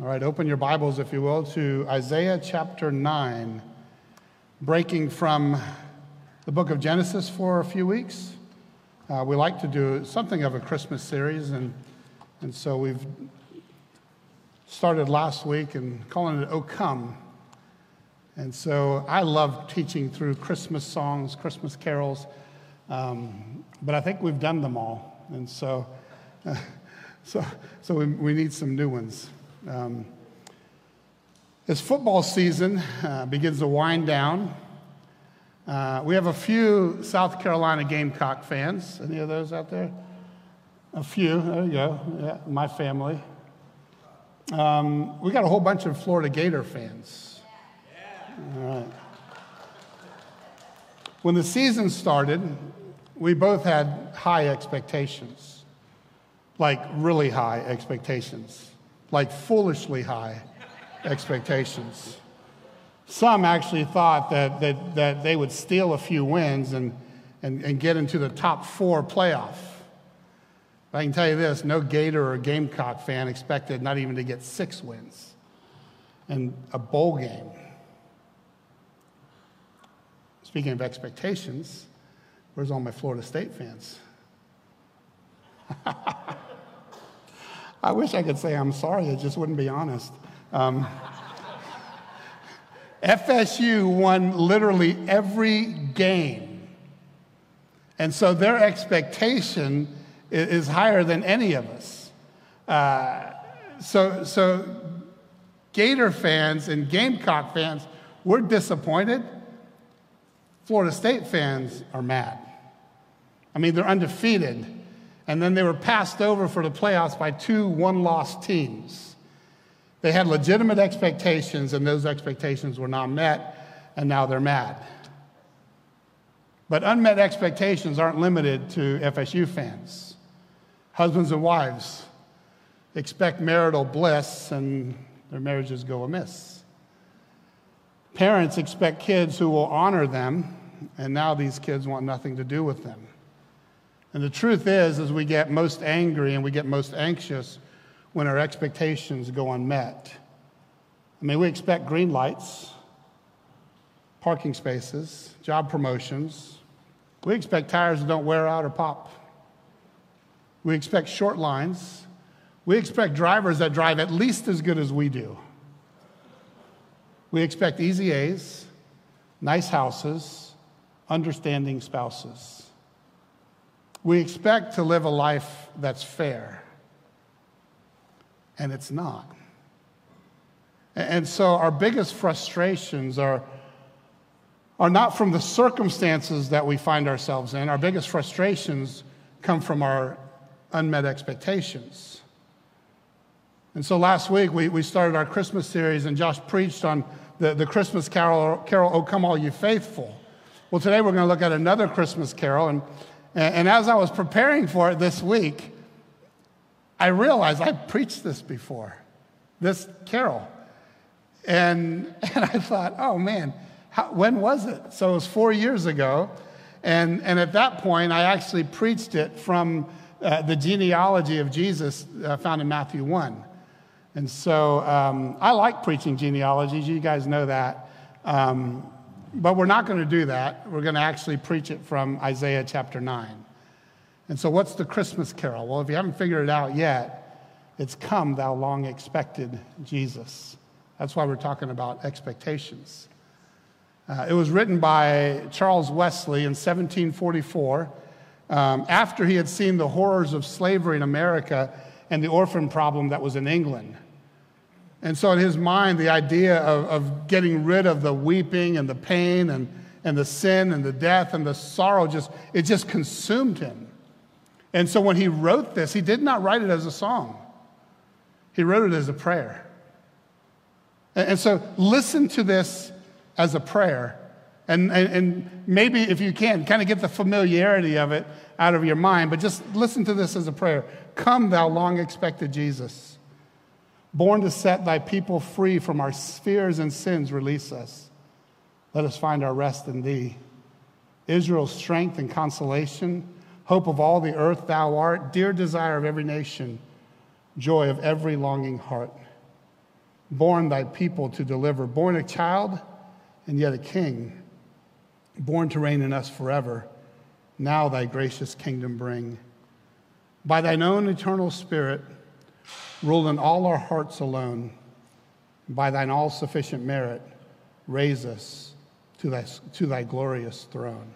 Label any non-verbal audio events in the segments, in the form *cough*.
All right, open your Bibles, if you will, to Isaiah chapter 9, breaking from the book of Genesis for a few weeks. Uh, we like to do something of a Christmas series, and, and so we've started last week and calling it Oh Come. And so I love teaching through Christmas songs, Christmas carols, um, but I think we've done them all. And so, uh, *laughs* so, so we, we need some new ones. Um, as football season uh, begins to wind down, uh, we have a few South Carolina Gamecock fans. Any of those out there? A few. There you go. Yeah, my family. Um, we got a whole bunch of Florida Gator fans. All right. When the season started, we both had high expectations, like really high expectations like foolishly high expectations. Some actually thought that, that, that they would steal a few wins and, and, and get into the top four playoff. But I can tell you this no Gator or Gamecock fan expected not even to get six wins and a bowl game. Speaking of expectations, where's all my Florida State fans? *laughs* I wish I could say I'm sorry, it just wouldn't be honest. Um, FSU won literally every game. And so their expectation is, higher than any of us. Uh, so, so Gator fans and Gamecock fans, we're disappointed. Florida State fans are mad. I mean, they're undefeated and then they were passed over for the playoffs by two one loss teams. They had legitimate expectations, and those expectations were not met, and now they're mad. But unmet expectations aren't limited to FSU fans. Husbands and wives expect marital bliss, and their marriages go amiss. Parents expect kids who will honor them, and now these kids want nothing to do with them. And the truth is, is we get most angry and we get most anxious when our expectations go unmet. I mean, we expect green lights, parking spaces, job promotions. We expect tires that don't wear out or pop. We expect short lines. We expect drivers that drive at least as good as we do. We expect easy A's, nice houses, understanding spouses. We expect to live a life that's fair, and it's not. And so our biggest frustrations are, are not from the circumstances that we find ourselves in. Our biggest frustrations come from our unmet expectations. And so last week we, we started our Christmas series, and Josh preached on the, the Christmas carol, carol, Oh Come All You Faithful. Well, today we're going to look at another Christmas carol, and and, and as I was preparing for it this week, I realized I preached this before, this carol. And, *laughs* and I thought, oh man, how, when was it? So it was four years ago. And, and at that point, I actually preached it from uh, the genealogy of Jesus uh, found in Matthew 1. And so um, I like preaching genealogies. You guys know that. Um, but we're not going to do that. We're going to actually preach it from Isaiah chapter 9. And so, what's the Christmas carol? Well, if you haven't figured it out yet, it's Come, Thou Long Expected Jesus. That's why we're talking about expectations. Uh, it was written by Charles Wesley in 1744 um, after he had seen the horrors of slavery in America and the orphan problem that was in England. And so, in his mind, the idea of, of getting rid of the weeping and the pain and, and the sin and the death and the sorrow just, it just consumed him. And so, when he wrote this, he did not write it as a song, he wrote it as a prayer. And, and so, listen to this as a prayer. And, and, and maybe, if you can, kind of get the familiarity of it out of your mind, but just listen to this as a prayer. Come, thou long expected Jesus born to set thy people free from our fears and sins, release us. Let us find our rest in thee. Israel's strength and consolation, hope of all the earth, thou art, dear desire of every nation, joy of every longing heart. born thy people to deliver, born a child and yet a king, born to reign in us forever. Now thy gracious kingdom bring. By thine own eternal spirit, rule in all our hearts alone. By thine all sufficient merit, raise us to thy, to thy glorious throne.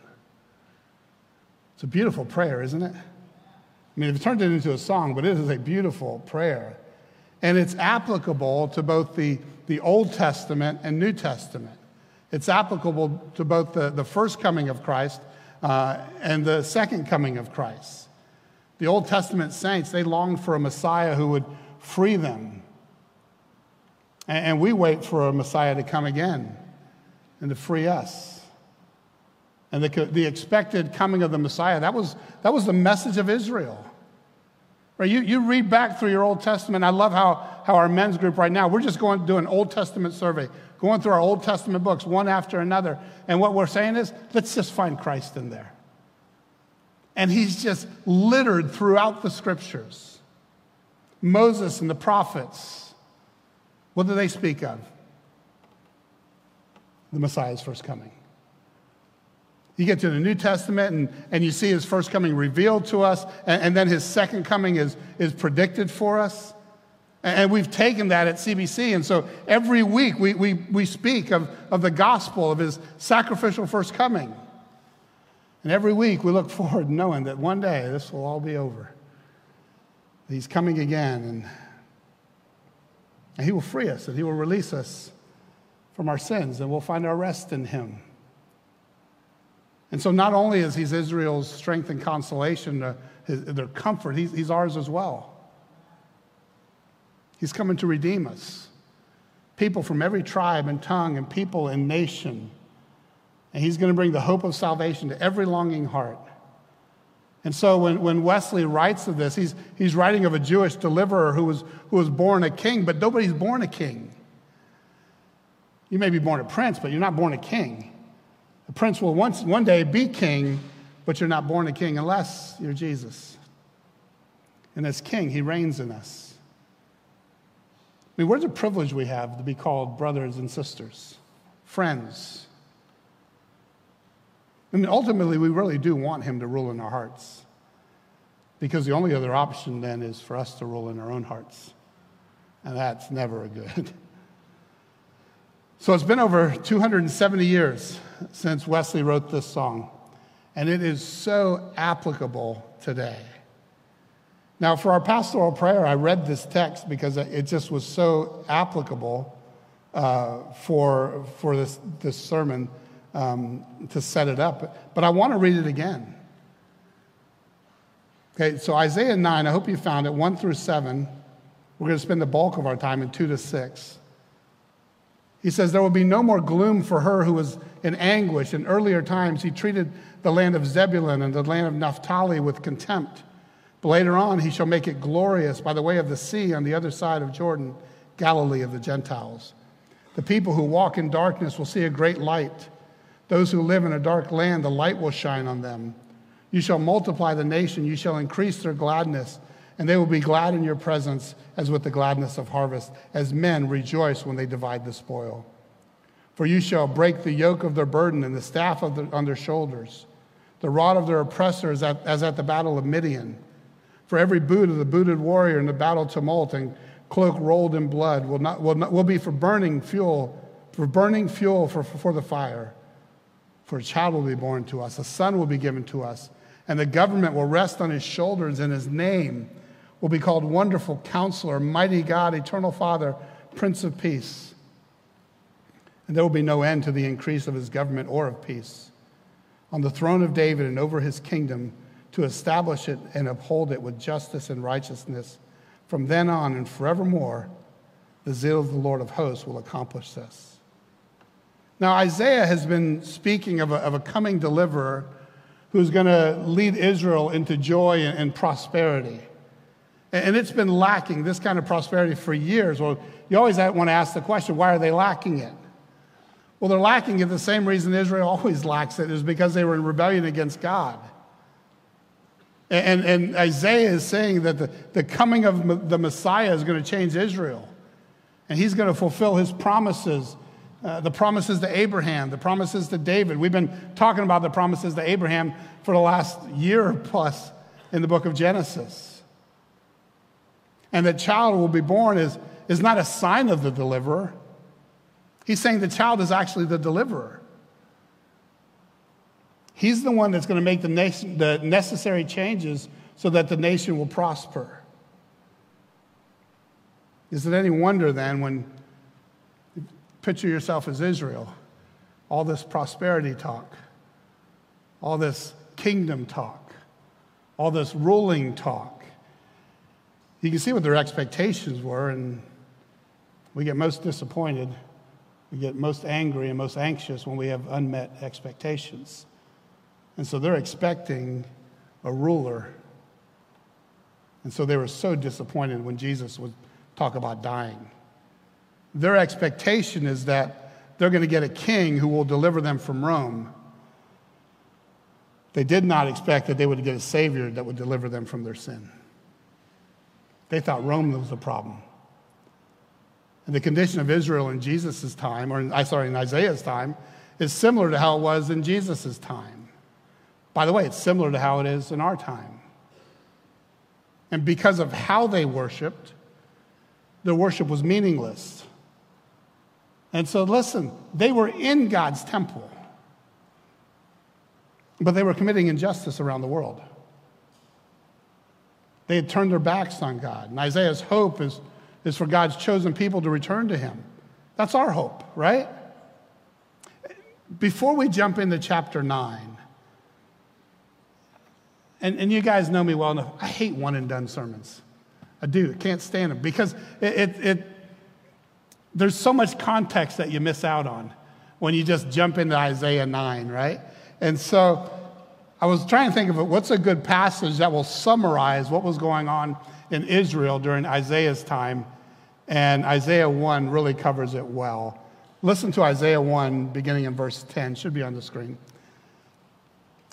It's a beautiful prayer, isn't it? I mean, they've turned it into a song, but it is a beautiful prayer. And it's applicable to both the, the Old Testament and New Testament. It's applicable to both the, the first coming of Christ uh, and the second coming of Christ. The Old Testament saints, they longed for a Messiah who would free them. And, we wait for a Messiah to come again and to free us. And the, the expected coming of the Messiah, that was, that was the message of Israel. Right? You, you read back through your Old Testament. I love how, how our men's group right now, we're just going to do an Old Testament survey, going through our Old Testament books one after another. And what we're saying is, let's just find Christ in there. And he's just littered throughout the scriptures. Moses and the prophets, what do they speak of? The Messiah's first coming. You get to the New Testament and, and you see his first coming revealed to us, and, and then his second coming is, is predicted for us. And we've taken that at CBC. And so every week we, we, we speak of, of the gospel, of his sacrificial first coming. And every week we look *laughs* forward knowing that one day this will all be over. He's coming again, and, he will free us, and he will release us from our sins, and we'll find our rest in him. And so, not only is he Israel's strength and consolation, uh, their comfort, he's, he's ours as well. He's coming to redeem us. People from every tribe and tongue and people and nation. And he's going to bring the hope of salvation to every longing heart. And so when, when Wesley writes of this, he's, he's writing of a Jewish deliverer who was, who was born a king, but nobody's born a king. You may be born a prince, but you're not born a king. A prince will once, one day be king, but you're not born a king unless you're Jesus. And as king, he reigns in us. I mean, what a privilege we have to be called brothers and sisters, friends. Mean, ultimately, we really do want him to rule in our hearts. Because the only other option then is for us to rule in our own hearts. And that's never a good. So it's been over 270 years since Wesley wrote this song, and it is so applicable today. Now, for our pastoral prayer, I read this text because it just was so applicable uh, for, for this, this sermon um, to set it up. But I want to read it again. Okay, so Isaiah 9, I hope you found it, 1 through 7. We're going to spend the bulk of our time in 2 to 6. He says, There will be no more gloom for her who was in anguish. In earlier times, he treated the land of Zebulun and the land of Naphtali with contempt. But later on, he shall make it glorious by the way of the sea on the other side of Jordan, Galilee of the Gentiles. The people who walk in darkness will see a great light. Those who live in a dark land, the light will shine on them. You shall multiply the nation, you shall increase their gladness and they will be glad in your presence as with the gladness of harvest, as men rejoice when they divide the spoil. For you shall break the yoke of their burden and the staff of on their shoulders, the rod of their oppressors as at the battle of Midian. For every boot of the booted warrior in the battle tumult and cloak rolled in blood will, not, will, not, will be for burning fuel, for burning fuel for, for, for the fire. For a child will be born to us, a son will be given to us, and the government will rest on his shoulders, and his name will be called Wonderful Counselor, Mighty God, Eternal Father, Prince of Peace. And there will be no end to the increase of his government or of peace. On the throne of David and over his kingdom, to establish it and uphold it with justice and righteousness. From then on and forevermore, the zeal of the Lord of hosts will accomplish this. Now, Isaiah has been speaking of a, of a coming deliverer who's going to lead Israel into joy and, and prosperity. And it's been lacking this kind of prosperity for years. Well, you always want to ask the question why are they lacking it? Well, they're lacking it the same reason Israel *laughs* always lacks it is because they were in rebellion against God. And, and Isaiah is saying that the, the coming of the Messiah is going to change Israel. And he's going to fulfill his promises uh, the promises to Abraham, the promises to David. We've been talking about the promises to Abraham for the last year plus in the book of Genesis. And that child will be born is, is not a sign of the deliverer. He's saying the child is actually the deliverer. He's the one that's going to make the, nation, the necessary changes so that the nation will prosper. Is it any wonder then when picture yourself as Israel, all this prosperity talk, all this kingdom talk, all this ruling talk. You can see what their expectations were, and we get most disappointed. We get most angry and most anxious when we have unmet expectations. And so they're expecting a ruler. And so they were so disappointed when Jesus would talk about dying. Their expectation is that they're going to get a king who will deliver them from Rome. They did not expect that they would get a savior that would deliver them from their sin. They thought Rome was the problem. And the condition of Israel in Jesus' time, or I sorry, in Isaiah's time, is similar to how it was in Jesus' time. By the way, it's similar to how it is in our time. And because of how they worshiped, their worship was meaningless. And so, listen, they were in God's temple, but they were committing injustice around the world. They had turned their backs on God. And Isaiah's hope is, is for God's chosen people to return to him. That's our hope, right? Before we jump into chapter 9, and, and you guys know me well enough, I hate one and done sermons. I do. I can't stand them because it, it, it there's so much context that you miss out on when you just jump into Isaiah 9, right? And so I was trying to think of what's a good passage that will summarize what was going on in Israel during Isaiah's time? And Isaiah 1 really covers it well. Listen to Isaiah 1, beginning in verse 10, should be on the screen.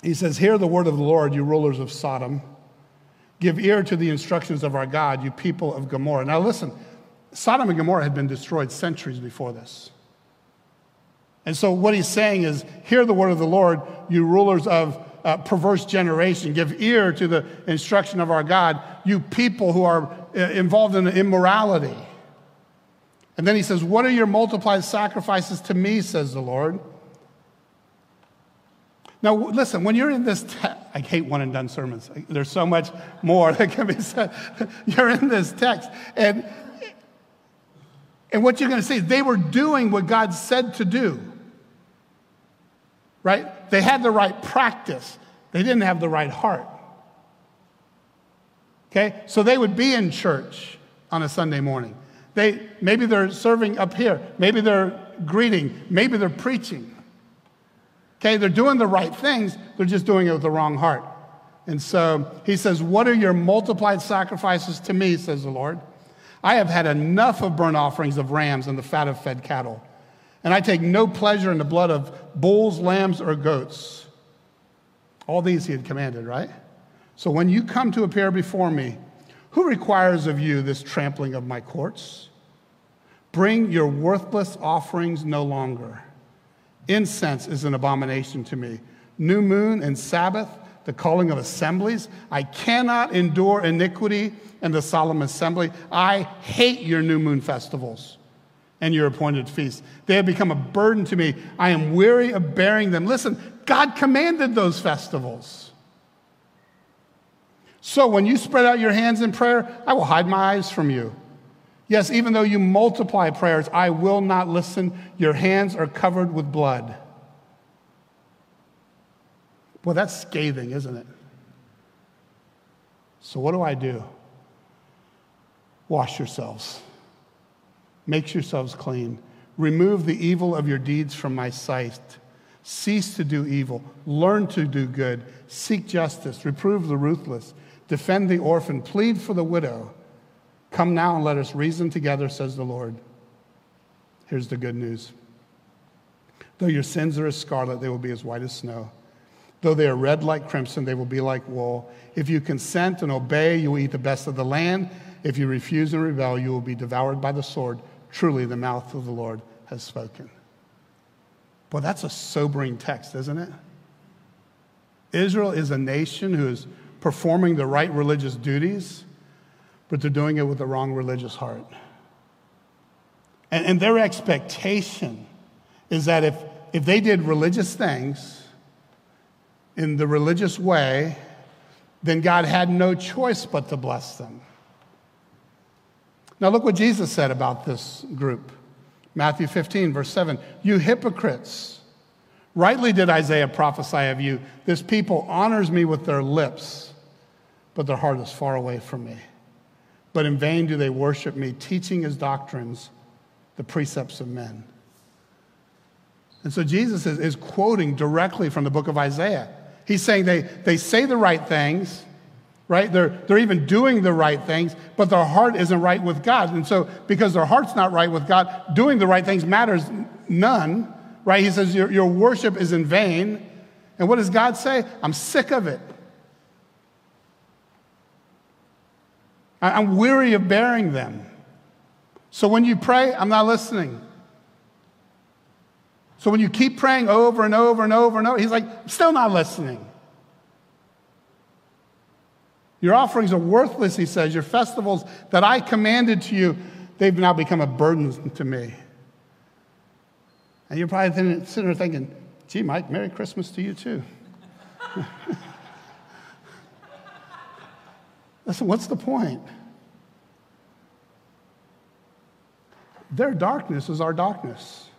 He says, Hear the word of the Lord, you rulers of Sodom. Give ear to the instructions of our God, you people of Gomorrah. Now listen, Sodom and Gomorrah had been destroyed centuries before this. And so what he's saying is, hear the word of the Lord, you rulers of uh, perverse generation. Give ear to the instruction of our God, you people who are uh, involved in immorality. And then he says, What are your multiplied sacrifices to me, says the Lord? Now, listen, when you're in this, te- I hate one and done sermons. There's so much more *laughs* that can be said. You're in this text, and and what you're going to see, they were doing what God said to do. Right? They had the right practice, they didn't have the right heart. Okay? So they would be in church on a Sunday morning. They, maybe they're serving up here, maybe they're greeting, maybe they're preaching. Okay, they're doing the right things, they're just doing it with the wrong heart. And so he says, What are your multiplied sacrifices to me, says the Lord? I have had enough of burnt offerings of rams and the fat of fed cattle, and I take no pleasure in the blood of bulls, lambs, or goats. All these he had commanded, right? So when you come to appear before me, who requires of you this trampling of my courts? Bring your worthless offerings no longer. Incense is an abomination to me. New moon and Sabbath, the calling of assemblies. I cannot endure iniquity and the solemn assembly. I hate your new moon festivals and your appointed feasts. They have become a burden to me. I am weary of bearing them. Listen, God commanded those festivals. So when you spread out your hands in prayer, I will hide my eyes from you. Yes, even though you multiply prayers, I will not listen. Your hands are covered with blood. Well, that's scathing, isn't it? So, what do I do? Wash yourselves, make yourselves clean. Remove the evil of your deeds from my sight. Cease to do evil. Learn to do good. Seek justice. Reprove the ruthless. Defend the orphan. Plead for the widow. Come now and let us reason together, says the Lord. Here's the good news. Though your sins are as scarlet, they will be as white as snow. Though they are red like crimson, they will be like wool. If you consent and obey, you will eat the best of the land. If you refuse and rebel, you will be devoured by the sword. truly the mouth of the Lord has spoken. Boy, that's a sobering text, isn't it? Israel is a nation who is performing the right religious duties, but they're doing it with the wrong religious heart. And, and their expectation is that if, if they did religious things in the religious way, then God had no choice but to bless them. Now, look what Jesus said about this group Matthew 15, verse 7. You hypocrites, rightly did Isaiah prophesy of you. This people honors me with their lips, but their heart is far away from me. But in vain do they worship me, teaching as doctrines the precepts of men. And so Jesus is, is quoting directly from the book of Isaiah. He's saying they, they say the right things, right? They're, they're even doing the right things, but their heart isn't right with God. And so, because their heart's not right with God, doing the right things matters none, right? He says, Your, your worship is in vain. And what does God say? I'm sick of it. I'm weary of bearing them. So when you pray, I'm not listening. So when you keep praying over and over and over and over, he's like, I'm still not listening. Your offerings are worthless, he says. Your festivals that I commanded to you, they've now become a burden to me. And you're probably sitting there thinking, gee, Mike, Merry Christmas to you too. *laughs* Listen, what's the point? Their darkness is our darkness.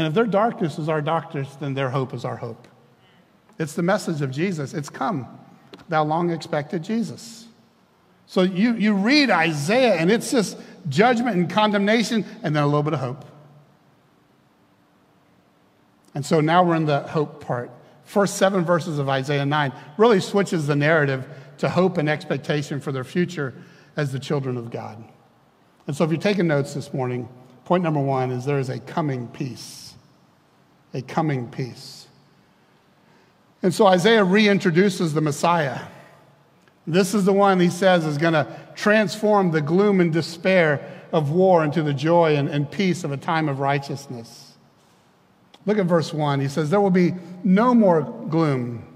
And if their darkness is our darkness, then their hope is our hope. It's the message of Jesus. It's come, thou long expected Jesus. So you, you read Isaiah, and it's just judgment and condemnation, and then a little bit of hope. And so now we're in the hope part. First seven verses of Isaiah 9 really switches the narrative to hope and expectation for their future as the children of God. And so if you're taking notes this morning, point number one is there is a coming peace. A coming peace. And so Isaiah reintroduces the Messiah. This is the one he says is going to transform the gloom and despair of war into the joy and, and peace of a time of righteousness. Look at verse 1. He says, There will be no more gloom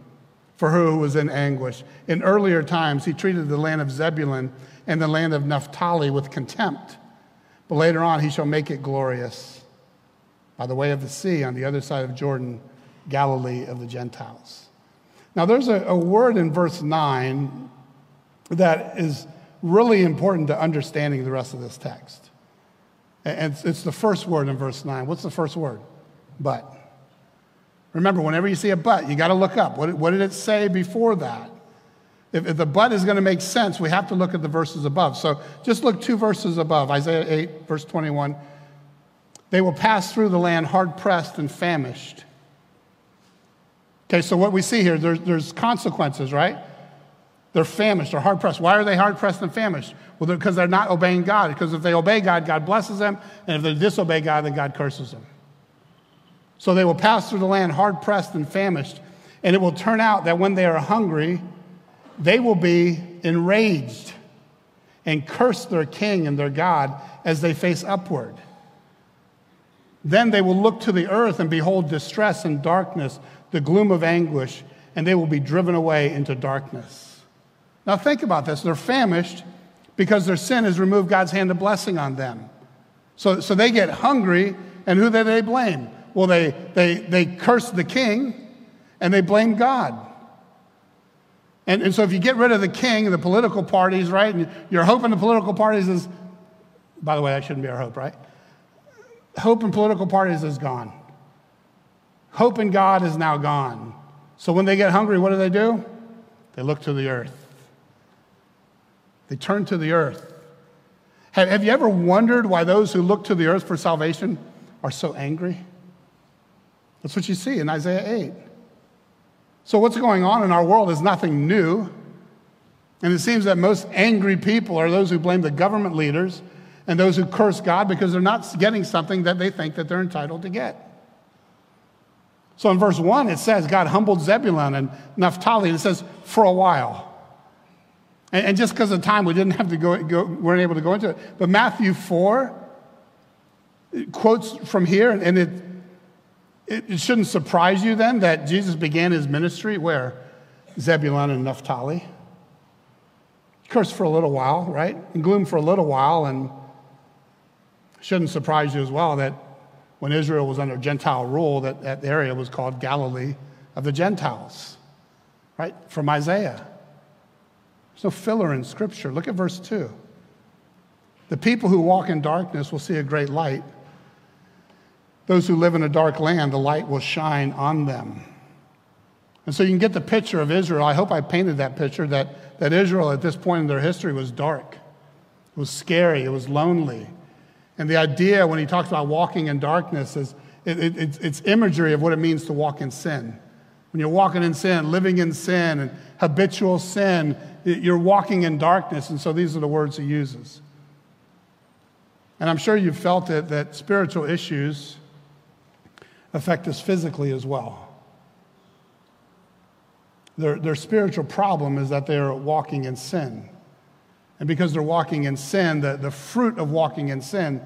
for her who was in anguish. In earlier times, he treated the land of Zebulun and the land of Naphtali with contempt. But later on, he shall make it glorious by the way of the sea on the other side of Jordan, Galilee of the Gentiles. Now, there's a, a word in verse 9 that is really important to understanding the rest of this text. And it's, it's the first word in verse 9. What's the first word? But. Remember, whenever you see a but, you got to look up. What, what did it say before that? If, if the but is going to make sense, we have to look at the verses above. So just look two verses above Isaiah 8, verse 21. They will pass through the land hard pressed and famished. Okay, so what we see here, there's, there's consequences, right? They're famished or hard pressed. Why are they hard pressed and famished? Well, they're, because they're not obeying God. Because if they obey God, God blesses them. And if they disobey God, then God curses them. So they will pass through the land hard pressed and famished. And it will turn out that when they are hungry, they will be enraged and curse their king and their God as they face upward. Then they will look to the earth and behold distress and darkness, the gloom of anguish, and they will be driven away into darkness. Now, think about this. They're famished because their sin has removed God's hand of blessing on them. So, so they get hungry, and who do they blame? Well, they, they, they curse the king and they blame God. And, and so if you get rid of the king the political parties, right, and you're hoping the political parties is, by the way, that shouldn't be our hope, right? Hope in political parties is gone. Hope in God is now gone. So when they get hungry, what do they do? They look to the earth. They turn to the earth. Have, have you ever wondered why those who look to the earth for salvation are so angry? That's what you see in Isaiah 8. So, what's going on in our world is nothing new. And it seems that most angry people are those who blame the government leaders and those who curse God because they're not getting something that they think that they're entitled to get. So in verse 1, it says God humbled Zebulun and Naphtali, and it says for a while. And, and just because of time, we didn't have to go, go, weren't able to go into it. But Matthew 4 quotes from here, and it, it, it shouldn't surprise you then that Jesus began his ministry where? Zebulun and Naphtali. Of course, for a little while, right? In gloom for a little while, and shouldn't surprise you as well that when Israel was under Gentile rule, that that area was called Galilee of the Gentiles, right? From Isaiah. There's no filler in Scripture. Look at verse 2. The people who walk in darkness will see a great light. Those who live in a dark land, the light will shine on them. And so you can get the picture of Israel. I hope I painted that picture that, that Israel at this point in their history was dark, it was scary, it was lonely. And the idea when he talks about walking in darkness is it, it, it's, it's imagery of what it means to walk in sin. When you're walking in sin, living in sin, and habitual sin, you're walking in darkness. And so these are the words he uses. And I'm sure you've felt it that spiritual issues affect us physically as well. Their, their spiritual problem is that they're walking in sin. And because they're walking in sin, the, the fruit of walking in sin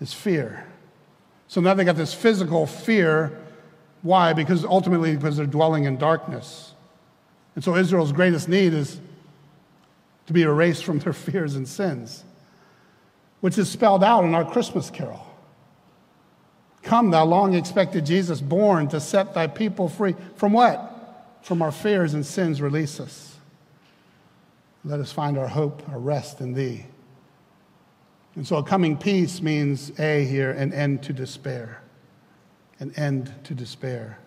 is fear. So now they got this physical fear. Why? Because ultimately, because they're dwelling in darkness. And so Israel's greatest need is to be erased from their *laughs* fears and sins, which is spelled out in our Christmas carol. Come, thou long expected Jesus, born to set thy people free. From what? From our fears and sins, release us. Let us find our hope, our rest in thee. And so a coming peace means A here, an end to despair. An end to despair.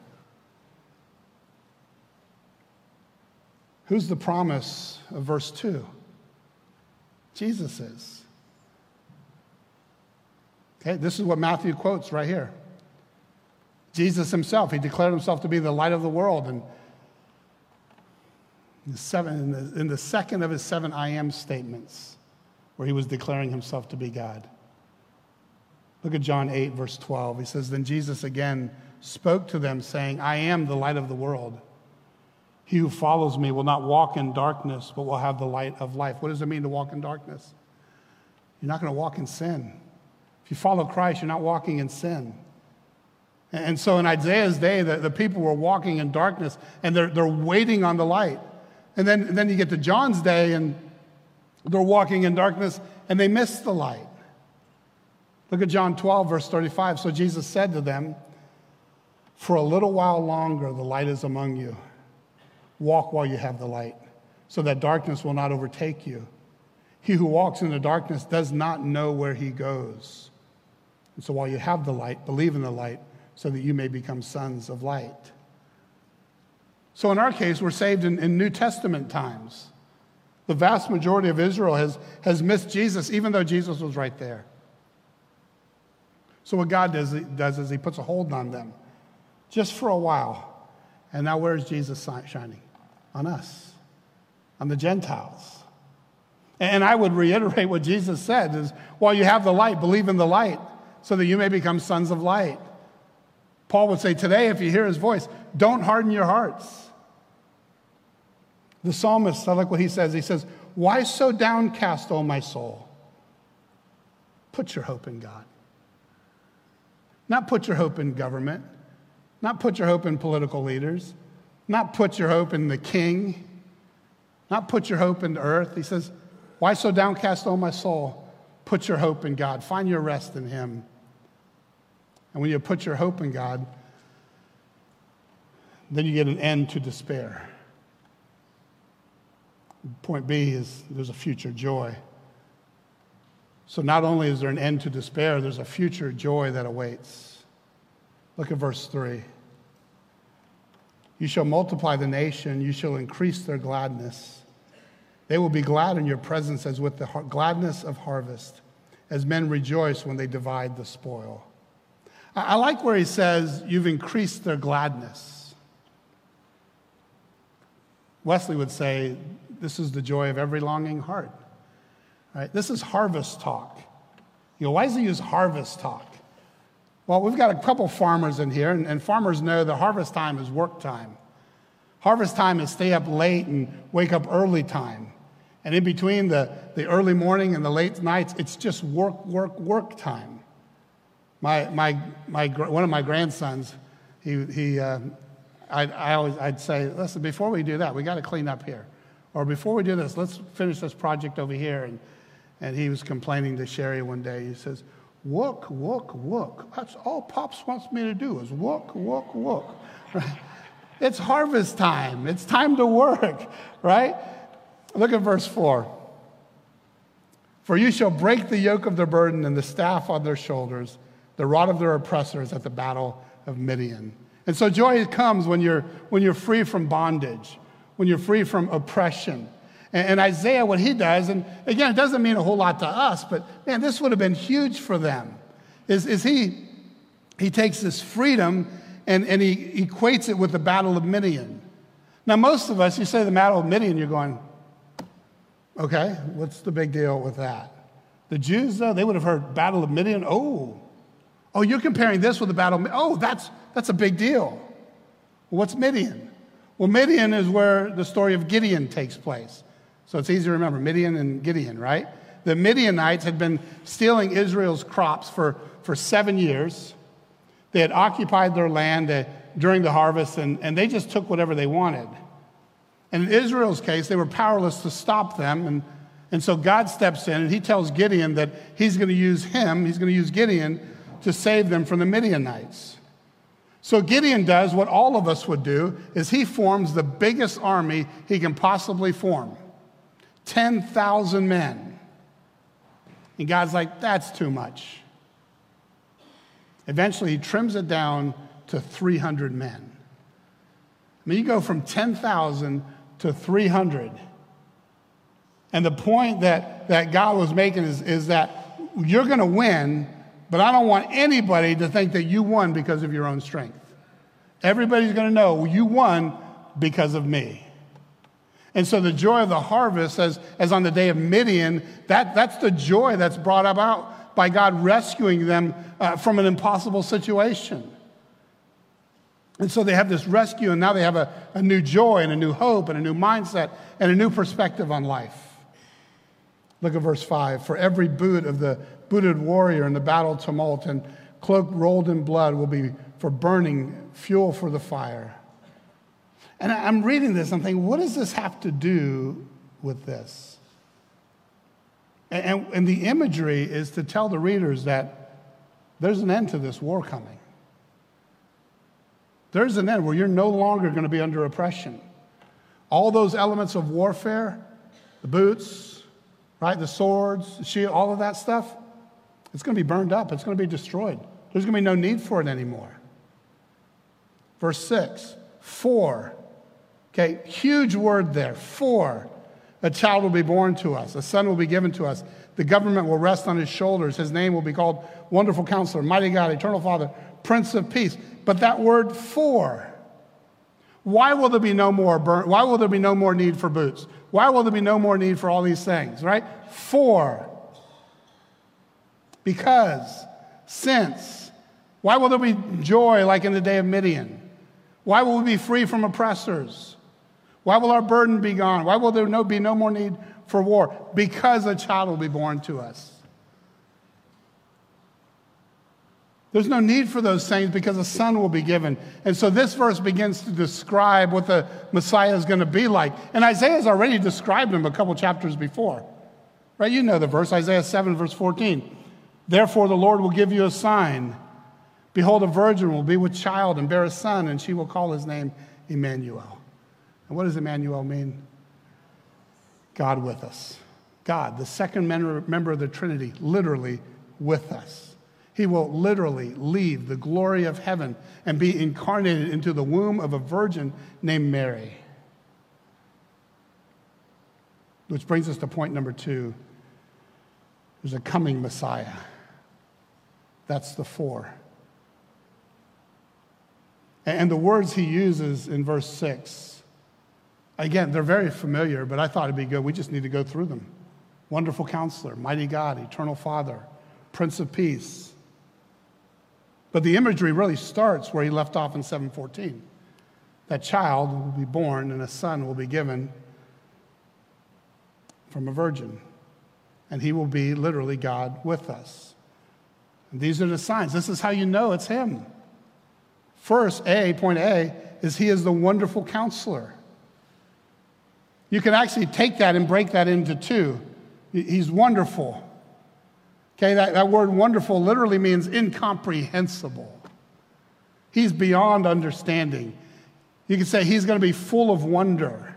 Who's the promise of verse 2? Jesus is. Okay, this is what Matthew quotes right here. Jesus himself, he declared himself to be the light of the world. And in the, seven, in the, in the second of his seven I am statements, where he was declaring himself to be God. Look at John 8, verse 12. He says, Then Jesus again spoke to them, saying, I am the light of the world. He who follows me will not walk in darkness, but will have the light of life. What does it mean to walk in darkness? You're not going to walk in sin. If you follow Christ, you're not walking in sin. And so in Isaiah's day, the, the people were walking in darkness and they're, they're waiting on the light. And then, and then you get to John's day and they're walking in darkness and they miss the light. Look at John 12, verse 35. So Jesus said to them, For a little while longer the light is among you. Walk while you have the light, so that darkness will not overtake you. He who walks in the darkness does not know where he goes. And so while you have the light, believe in the light so that you may become sons of light. So in our case, we're saved in, in New Testament times. The vast majority of Israel has, has missed Jesus, even though Jesus was right there. So what God does, does is he puts a hold on them just for a while. And now where's Jesus shining? On us, on the Gentiles. And I would reiterate what Jesus said is while you have the light, believe in the light so that you may become sons of light. Paul would say, Today, if you hear his voice, don't harden your hearts. The psalmist, I like what he says. He says, Why so downcast, O my soul? Put your hope in God. Not put your hope in government, not put your hope in political leaders, not put your hope in the king, not put your hope in the earth. He says, Why so downcast, O my soul? Put your hope in God. Find your rest in Him. And when you put your hope in God, then you get an end to despair. Point B is there's a future joy. So not only is there an end to despair, there's a future joy that awaits. Look at verse 3. You shall multiply the nation, you shall increase their gladness. They will be glad in your presence as with the gladness of harvest, as men rejoice when they divide the spoil. I like where he says, You've increased their gladness. Wesley would say, This is the joy of every longing heart. Right? This is harvest talk. You know, why does he use harvest talk? Well, we've got a couple farmers in here, and, and farmers know the harvest time is work time. Harvest time is stay up late and wake up early time. And in between the, the early morning and the late nights, it's just work, work, work time. My, my, my, one of my grandsons, he, he, uh, I, I always, I'd say, listen, before we do that, we got to clean up here. Or before we do this, let's finish this project over here. And, and he was complaining to Sherry one day. He says, Work, work, work. That's all Pops wants me to do is work, work, work. *laughs* it's harvest time. It's time to work, right? Look at verse 4. For you shall break the yoke of their burden and the staff on their shoulders, the rod of their oppressors at the battle of Midian. And so joy comes when you're, when you're free from bondage, when you're free from oppression. And, and Isaiah, what he does, and again, it doesn't mean a whole lot to us, but man, this would have been huge for them, is, is he, he takes this freedom and, and he equates it with the Battle of Midian. Now, most of us, you say the Battle of Midian, you're going, Okay, what's the big deal with that? The Jews, though, they would have heard Battle of Midian. Oh, oh, you're comparing this with the Battle Oh, that's, that's a big deal. What's Midian? Well, Midian is where the story of Gideon takes place. So it's easy to remember Midian and Gideon, right? The Midianites had been stealing Israel's crops for, for seven years. They had occupied their land uh, during the harvest, and, and they just took whatever they wanted. And in Israel's case, they were powerless to stop them. And, and so God steps in and he tells Gideon that he's going to use him, he's going to use Gideon to save them from the Midianites. So Gideon does what all of us would do is he forms the biggest army he can possibly form. 10,000 men. And God's like, that's too much. Eventually, he trims it down to 300 men. I mean, you go from 10,000 to 300. And the point that, that God was making is, is that you're going to win, but I don't want anybody to think that you won because of your own strength. Everybody's going to know you won because of me. And so the joy of the harvest, as, as on the day of Midian, that, that's the joy that's brought about by God rescuing them uh, from an impossible situation. And so they have this rescue, and now they have a, a new joy and a new hope and a new mindset and a new perspective on life. Look at verse 5. For every boot of the booted warrior in the battle tumult and cloak rolled in blood will be for burning fuel for the fire. And I'm reading this, I'm thinking, what does this have to do with this? And, and the imagery is to tell the readers that there's an end to this war coming. There's an end where you're no longer going to be under oppression. All those elements of warfare, the boots, right, the swords, the shield, all of that stuff, it's going to be burned up. It's going to be destroyed. There's going to be no need for it anymore. Verse 6, for. Okay, huge word there. For. A child will be born to us, a son will be given to us. The government will rest on his shoulders. His name will be called Wonderful Counselor, Mighty God, Eternal Father, Prince of Peace. But that word for, why will there be no more burn? Why will there be no more need for boots? Why will there be no more need for all these things, right? For. Because, since. Why will there be joy like in the day of Midian? Why will we be free from oppressors? Why will our burden be gone? Why will there no, be no more need for war? Because a child will be born to us. There's no need for those things because a son will be given. And so this verse begins to describe what the Messiah is going to be like. And Isaiah's already described him a couple chapters before. Right? You know the verse, Isaiah 7, verse 14. Therefore, the Lord will give you a sign. Behold, a virgin will be with child and bear a son, and she will call his name Emmanuel. And what does Emmanuel mean? God with us. God, the second member of the Trinity, literally with us. He will literally leave the glory of heaven and be incarnated into the womb of a virgin named Mary. Which brings us to point number two there's a coming Messiah. That's the four. And the words he uses in verse six, again, they're very familiar, but I thought it'd be good. We just need to go through them. Wonderful counselor, mighty God, eternal Father, Prince of Peace, but the imagery really starts where he left off in 714. That child will be born and a son will be given from a virgin. And he will be literally God with us. These are the signs. This is how you know it's him. First, A, point A, is he is the wonderful counselor. You can actually take that and break that into two. He's wonderful. Okay, that, that word wonderful literally means incomprehensible. He's beyond understanding. You could say he's going to be full of wonder.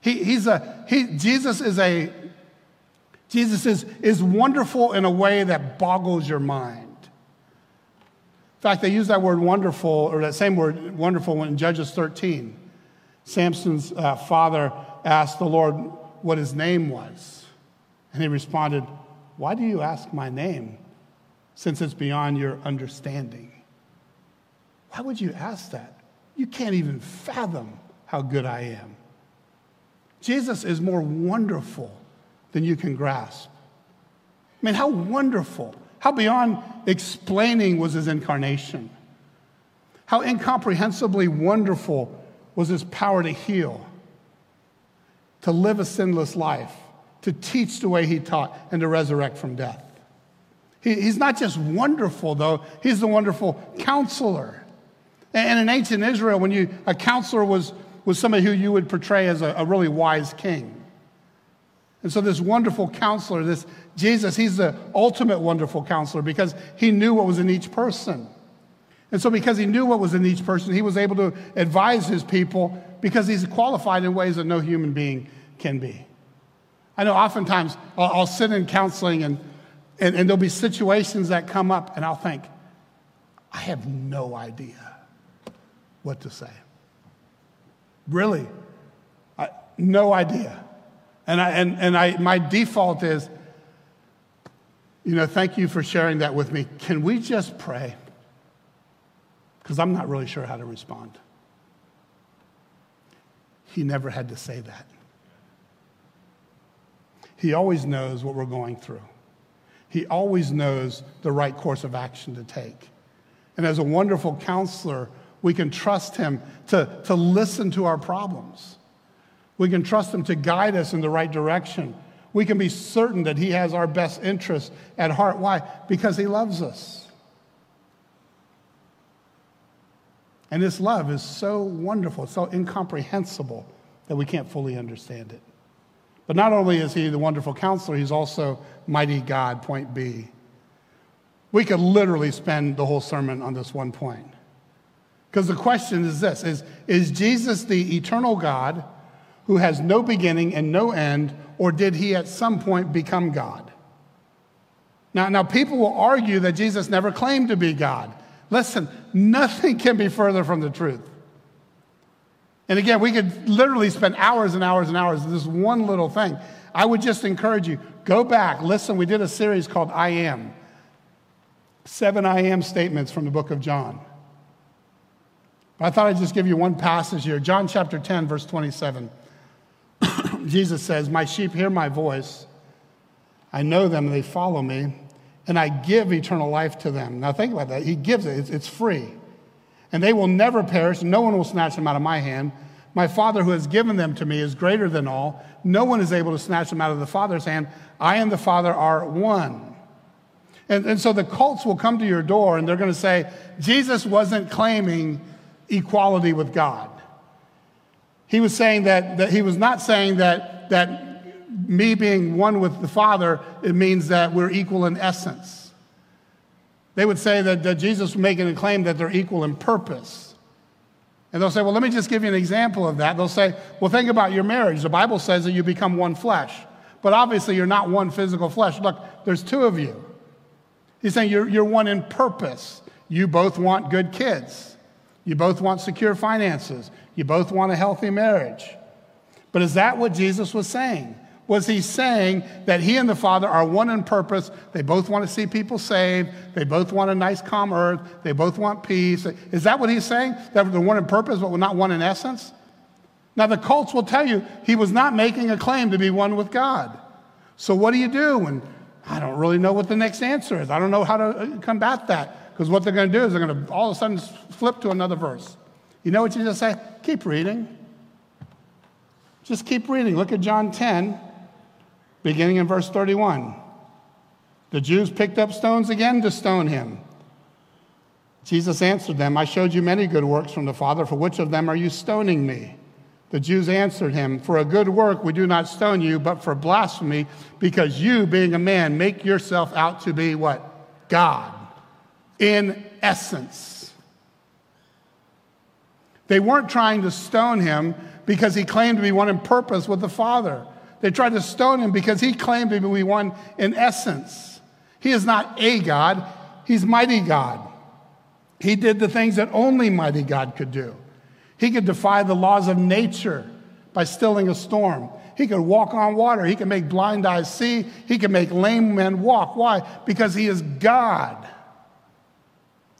He, he's a, he, Jesus is a, Jesus is, is wonderful in a way that boggles your mind. In fact, they use that word wonderful, or that same word wonderful, when in Judges 13. Samson's uh, father asked the Lord what his name was. And he responded, Why do you ask my name since it's beyond your understanding? Why would you ask that? You can't even fathom how good I am. Jesus is more wonderful than you can grasp. I mean, how wonderful, how beyond explaining was his incarnation. How incomprehensibly wonderful was his power to heal, to live a sinless life, to teach the way he taught, and to resurrect from death. He, he's not just wonderful, though, he's the wonderful counselor. And in ancient Israel, when you, a counselor was, was somebody who you would portray as a, a really wise king. And so, this wonderful counselor, this Jesus, he's the ultimate wonderful counselor because he knew what was in each person. And so, because he knew what was in each person, he was able to advise his people because he's qualified in ways that no human being can be. I know oftentimes I'll, I'll sit in counseling and, and, and there'll be situations that come up, and I'll think, I have no idea what to say. Really, I, no idea. And, I, and, and I, my default is, you know, thank you for sharing that with me. Can we just pray? Because I'm not really sure how to respond. He never had to say that. He always knows what we're going through. He always knows the right course of action to take. And as a wonderful counselor, we can trust Him to, to listen to our problems. We can trust Him to guide us in the right direction. We can be certain that He has our best interests at heart. Why? Because He loves us. And this love is so wonderful, so incomprehensible that we can't fully understand it. But not only is He the wonderful counselor, He's also mighty God, point B. We could literally spend the whole sermon on this one point. Because the question is this is, is Jesus the eternal God who has no beginning and no end, or did he at some point become God? Now, now people will argue that Jesus never claimed to be God. Listen, nothing can be further from the truth. And again, we could literally spend hours and hours and hours on this one little thing. I would just encourage you go back, listen. We did a series called I Am seven I Am statements from the book of John. But I thought I'd just give you one passage here. John chapter 10, verse 27. Jesus says, My sheep hear my voice. I know them, and they follow me, and I give eternal life to them. Now think about that. He gives it, it's, it's free. And they will never perish, no one will snatch them out of my hand. My Father who has given them to me is greater than all. No one is able to snatch them out of the Father's hand. I and the Father are one. And, and so the cults will come to your door and they're going to say, Jesus wasn't claiming equality with God. He was saying that, that he was not saying that, that me being one with the Father, it means that we're equal in essence. They would say that, that Jesus was making a claim that they're equal in purpose. And they'll say, well, let me just give you an example of that. They'll say, well, think about your marriage. The Bible says that you become one flesh. But obviously, you're not one physical flesh. Look, there's two of you. He's saying you're, you're one in purpose. You both want good kids. You both want secure finances. You both want a healthy marriage. But is that what Jesus was saying? Was he saying that he and the Father are one in purpose? They both want to see people saved. They both want a nice, calm earth. They both want peace. Is that what he's saying? That they're one in purpose, but not one in essence? Now, the cults will tell you he was not making a claim to be one with God. So, what do you do when I don't really know what the next answer is? I don't know how to uh, combat that. Because what they're going to do is they're going to all of a sudden flip to another verse. You know what just say? Keep reading. Just keep reading. Look at John 10, beginning in verse 31. The Jews picked up stones again to stone him. Jesus answered them, I showed you many good works from the Father. For which of them are you stoning me? The Jews answered him, For a good work we do not stone you, but for blasphemy, because you, being a man, make yourself out to be what? God. In essence. They weren't trying to stone him because he claimed to be one in purpose with the Father. They tried to stone him because he claimed to be one in essence. He is not a God, he's mighty God. He did the things that only mighty God could do. He could defy the laws of nature by stilling a storm. He could walk on water. He could make blind eyes see. He could make lame men walk. Why? Because he is God.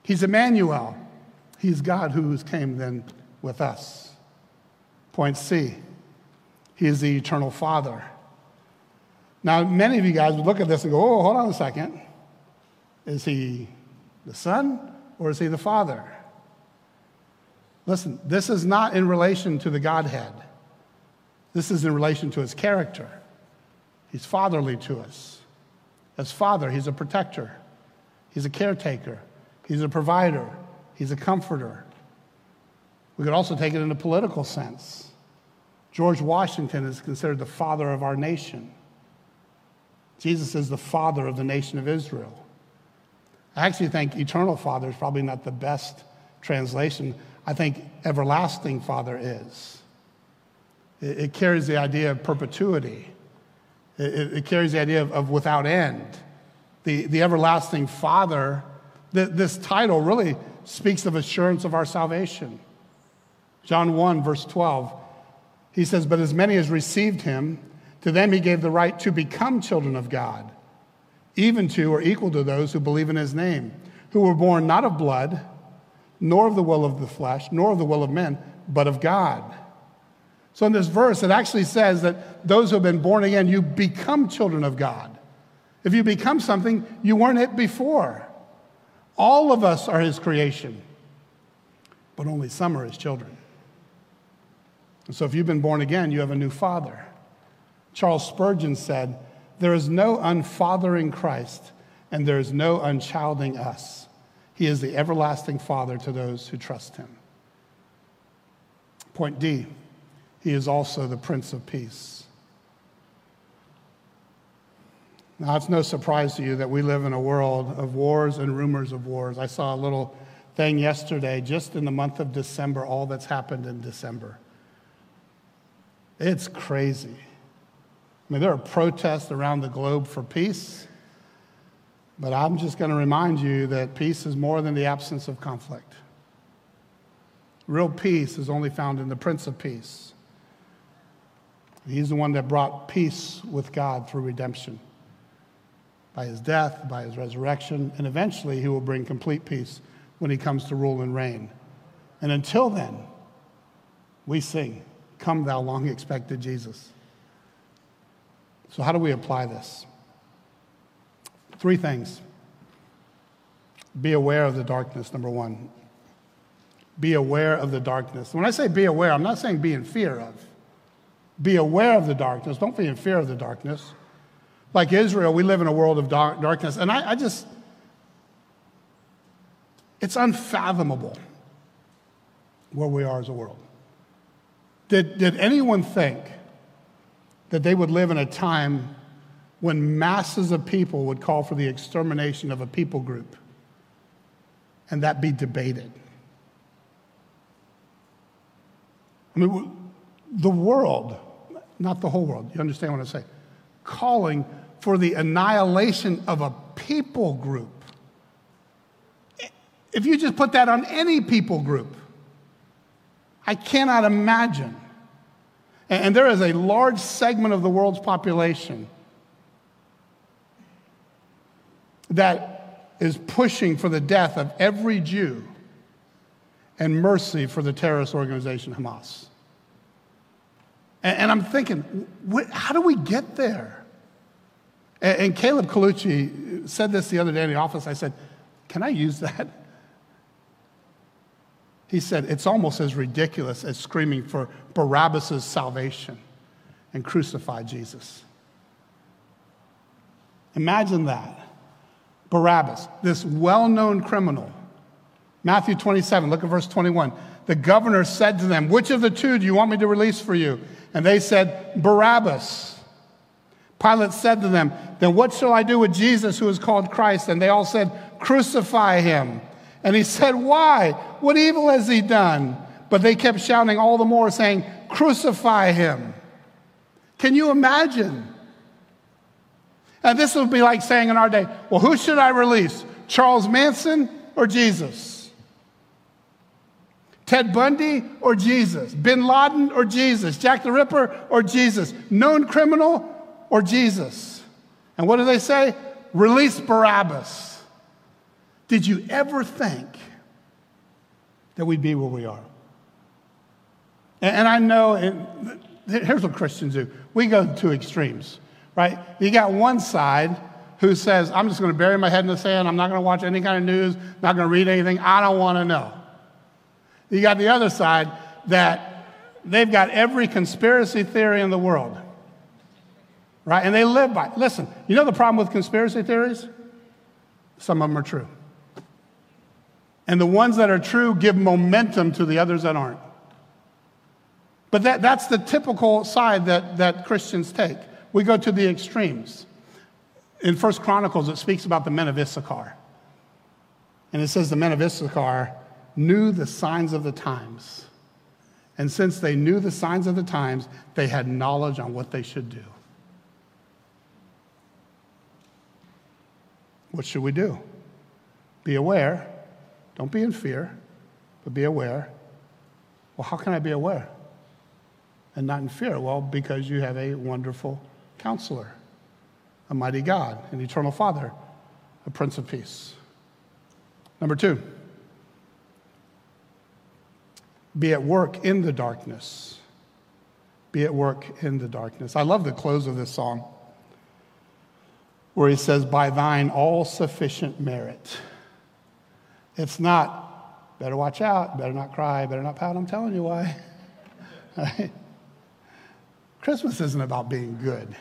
He's Emmanuel. He's God who came then with us. Point C. He is the eternal Father. Now, many of you guys would look at this and go, oh, hold on a second. Is he the Son or is he the Father? Listen, this is not in relation to the Godhead. This is in relation to his character. He's fatherly to us. As father, he's a protector, he's a caretaker, he's a provider, he's a comforter. We could also take it in a political sense. George Washington is considered the father of our nation. Jesus is the father of the nation of Israel. I actually think eternal father is probably not the best translation. I think everlasting father is. It, carries the idea of perpetuity, it, carries the idea of, without end. The, the everlasting father, the, this title really speaks of assurance of our salvation. John 1, verse 12 he says, But as many as received him, to them he gave the right to become children of God, even to or equal to those who believe in his name, who were born not of blood, nor of the will of the flesh, nor of the will of men, but of God. So in this verse, it actually says that those who have been born again, you become children of God. If you become something, you weren't it before. All of us are his creation, but only some are his children. And so if you've been born again, you have a new father. Charles Spurgeon said, There is no unfathering Christ, and there is no unchilding us. He is the everlasting Father to those who trust him. Point D, he is also the Prince of Peace. Now, it's no surprise to you that we live in a world of wars and rumors of wars. I saw a little thing yesterday, just in the month of December, all that's happened in December. It's crazy. I mean, there are protests around the globe for peace, but I'm just going to remind you that peace is more than the absence of conflict. Real peace is only found in the Prince of Peace. He's the one that brought peace with God through redemption by his death, by his resurrection, and eventually he will bring complete peace when he comes to rule and reign. And until then, we sing. Come, thou long expected Jesus. So, how do we apply this? Three things. Be aware of the darkness, number one. Be aware of the darkness. When I say be aware, I'm not saying be in fear of. Be aware of the darkness. Don't be in fear of the darkness. Like Israel, we live in a world of dark, darkness. And I, I just, it's unfathomable where we are as a world. Did, did anyone think that they would live in a time when masses of people would call for the extermination of a people group and that be debated? I mean, the world, not the whole world, you understand what I say, calling for the annihilation of a people group. If you just put that on any people group, I cannot imagine. And there is a large segment of the world's population that is pushing for the death of every Jew and mercy for the terrorist organization Hamas. And, I'm thinking, how do we get there? And, Caleb Colucci said this the other day in the office. I said, Can I use that? He said, It's almost as ridiculous as screaming for Barabbas' salvation and crucify Jesus. Imagine that. Barabbas, this well known criminal. Matthew 27, look at verse 21. The governor said to them, Which of the two do you want me to release for you? And they said, Barabbas. Pilate said to them, Then what shall I do with Jesus who is called Christ? And they all said, Crucify him. And he said, Why? What evil has he done? But they kept shouting all the more, saying, Crucify him. Can you imagine? And this would be like saying in our day, Well, who should I release? Charles Manson or Jesus? Ted Bundy or Jesus? Bin Laden or Jesus? Jack the Ripper or Jesus? Known criminal or Jesus? And what do they say? Release Barabbas. Did you ever think that we'd be where we are? And, I know, and here's what Christians do we go to extremes, right? You got one side who says, I'm just going to bury my head in the sand. I'm not going to watch any kind of news, not going to read anything. I don't want to know. You got the other side that they've got every conspiracy theory in the world, right? And they live by it. Listen, you know the problem with conspiracy theories? Some of them are true. And the ones that are true give momentum to the others that aren't. But that, that's the typical side that, that Christians take. We go to the extremes. In First Chronicles, it speaks about the men of Issachar. And it says the men of Issachar knew the signs of the times. And since they knew the signs of the times, they had knowledge on what they should do. What should we do? Be aware. Don't be in fear, but be aware. Well, how can I be aware? and not in fear? Well, because you have a wonderful counselor, a mighty God, an eternal Father, a Prince of Peace. Number two, be at work in the darkness. Be at work in the darkness. I love the close of this song where he says, By thine all sufficient merit. It's not, better watch out, better not cry, better not pout, I'm telling you why. *laughs* Christmas isn't about being good.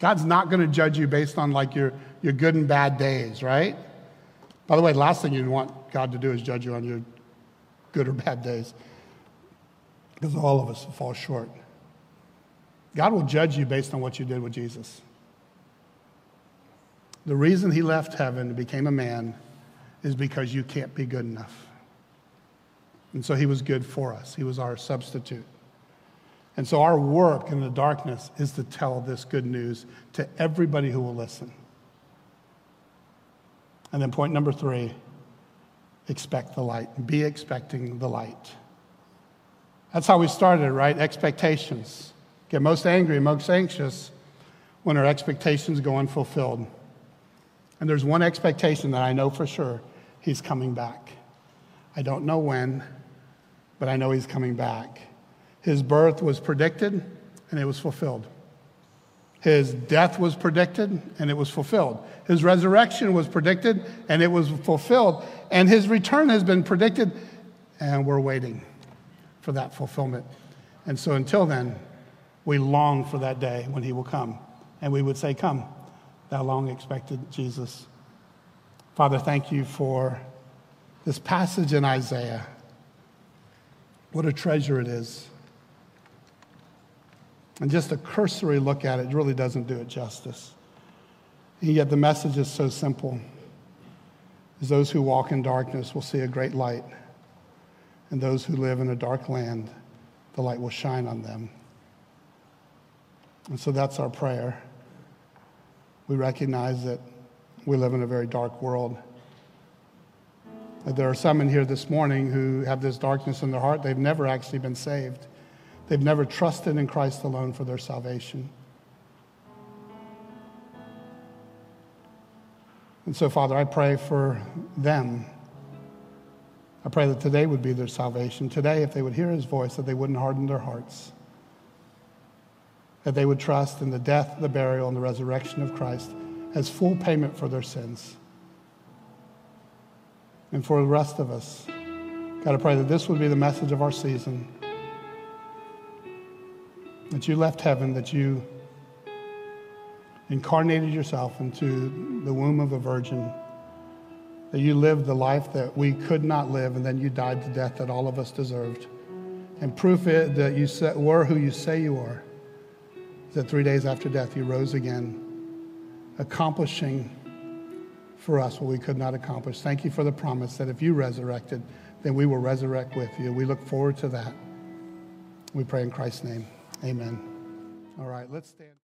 God's not going to judge you based on like your, your good and bad days, right? By the way, last thing you'd want God to do is judge you on your good or bad days because all of us fall short. God will judge you based on what you did with Jesus. The reason he left heaven and became a man is because you can't be good enough. And so he was good for us, he was our substitute. And so our work in the darkness is to tell this good news to everybody who will listen. And then point number three expect the light. Be expecting the light. That's how we started, right? Expectations. Get most angry, most anxious when our expectations go unfulfilled. And there's one expectation that I know for sure he's coming back. I don't know when, but I know he's coming back. His birth was predicted and it was fulfilled. His death was predicted and it was fulfilled. His resurrection was predicted and it was fulfilled. And his return has been predicted and we're waiting for that fulfillment. And so until then, we long for that day when he will come. And we would say, Come, thou long expected Jesus. Father, thank you for this passage in Isaiah. What a treasure it is. And just a cursory look at it really doesn't do it justice. And yet the message is so simple. Is those who walk in darkness will see a great light, and those who live in a dark land, the light will shine on them. And so that's our prayer. We recognize that we live in a very dark world. That there are some in here this morning who have this darkness in their heart. They've never actually been saved. They've never trusted in Christ alone for their salvation. And so, Father, I pray for them. I pray that today would be their salvation. Today, if they would hear his voice, that they wouldn't harden their hearts. That they would trust in the death, the burial, and the resurrection of Christ as full payment for their sins. And for the rest of us, God, I pray that this would be the message of our season that you left heaven, that you incarnated yourself into the womb of a virgin, that you lived the life that we could not live, and then you died the death that all of us deserved. And proof it that you were who you say you are, that three days after death you rose again, accomplishing for us what we could not accomplish. Thank you for the promise that if you resurrected, then we will resurrect with you. We look forward to that. We pray in Christ's name. Amen. All right, let's stand.